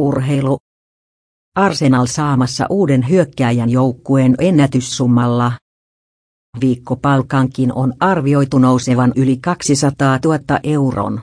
Urheilu. Arsenal saamassa uuden hyökkääjän joukkueen ennätyssummalla. Viikkopalkankin on arvioitu nousevan yli 200 000 euron.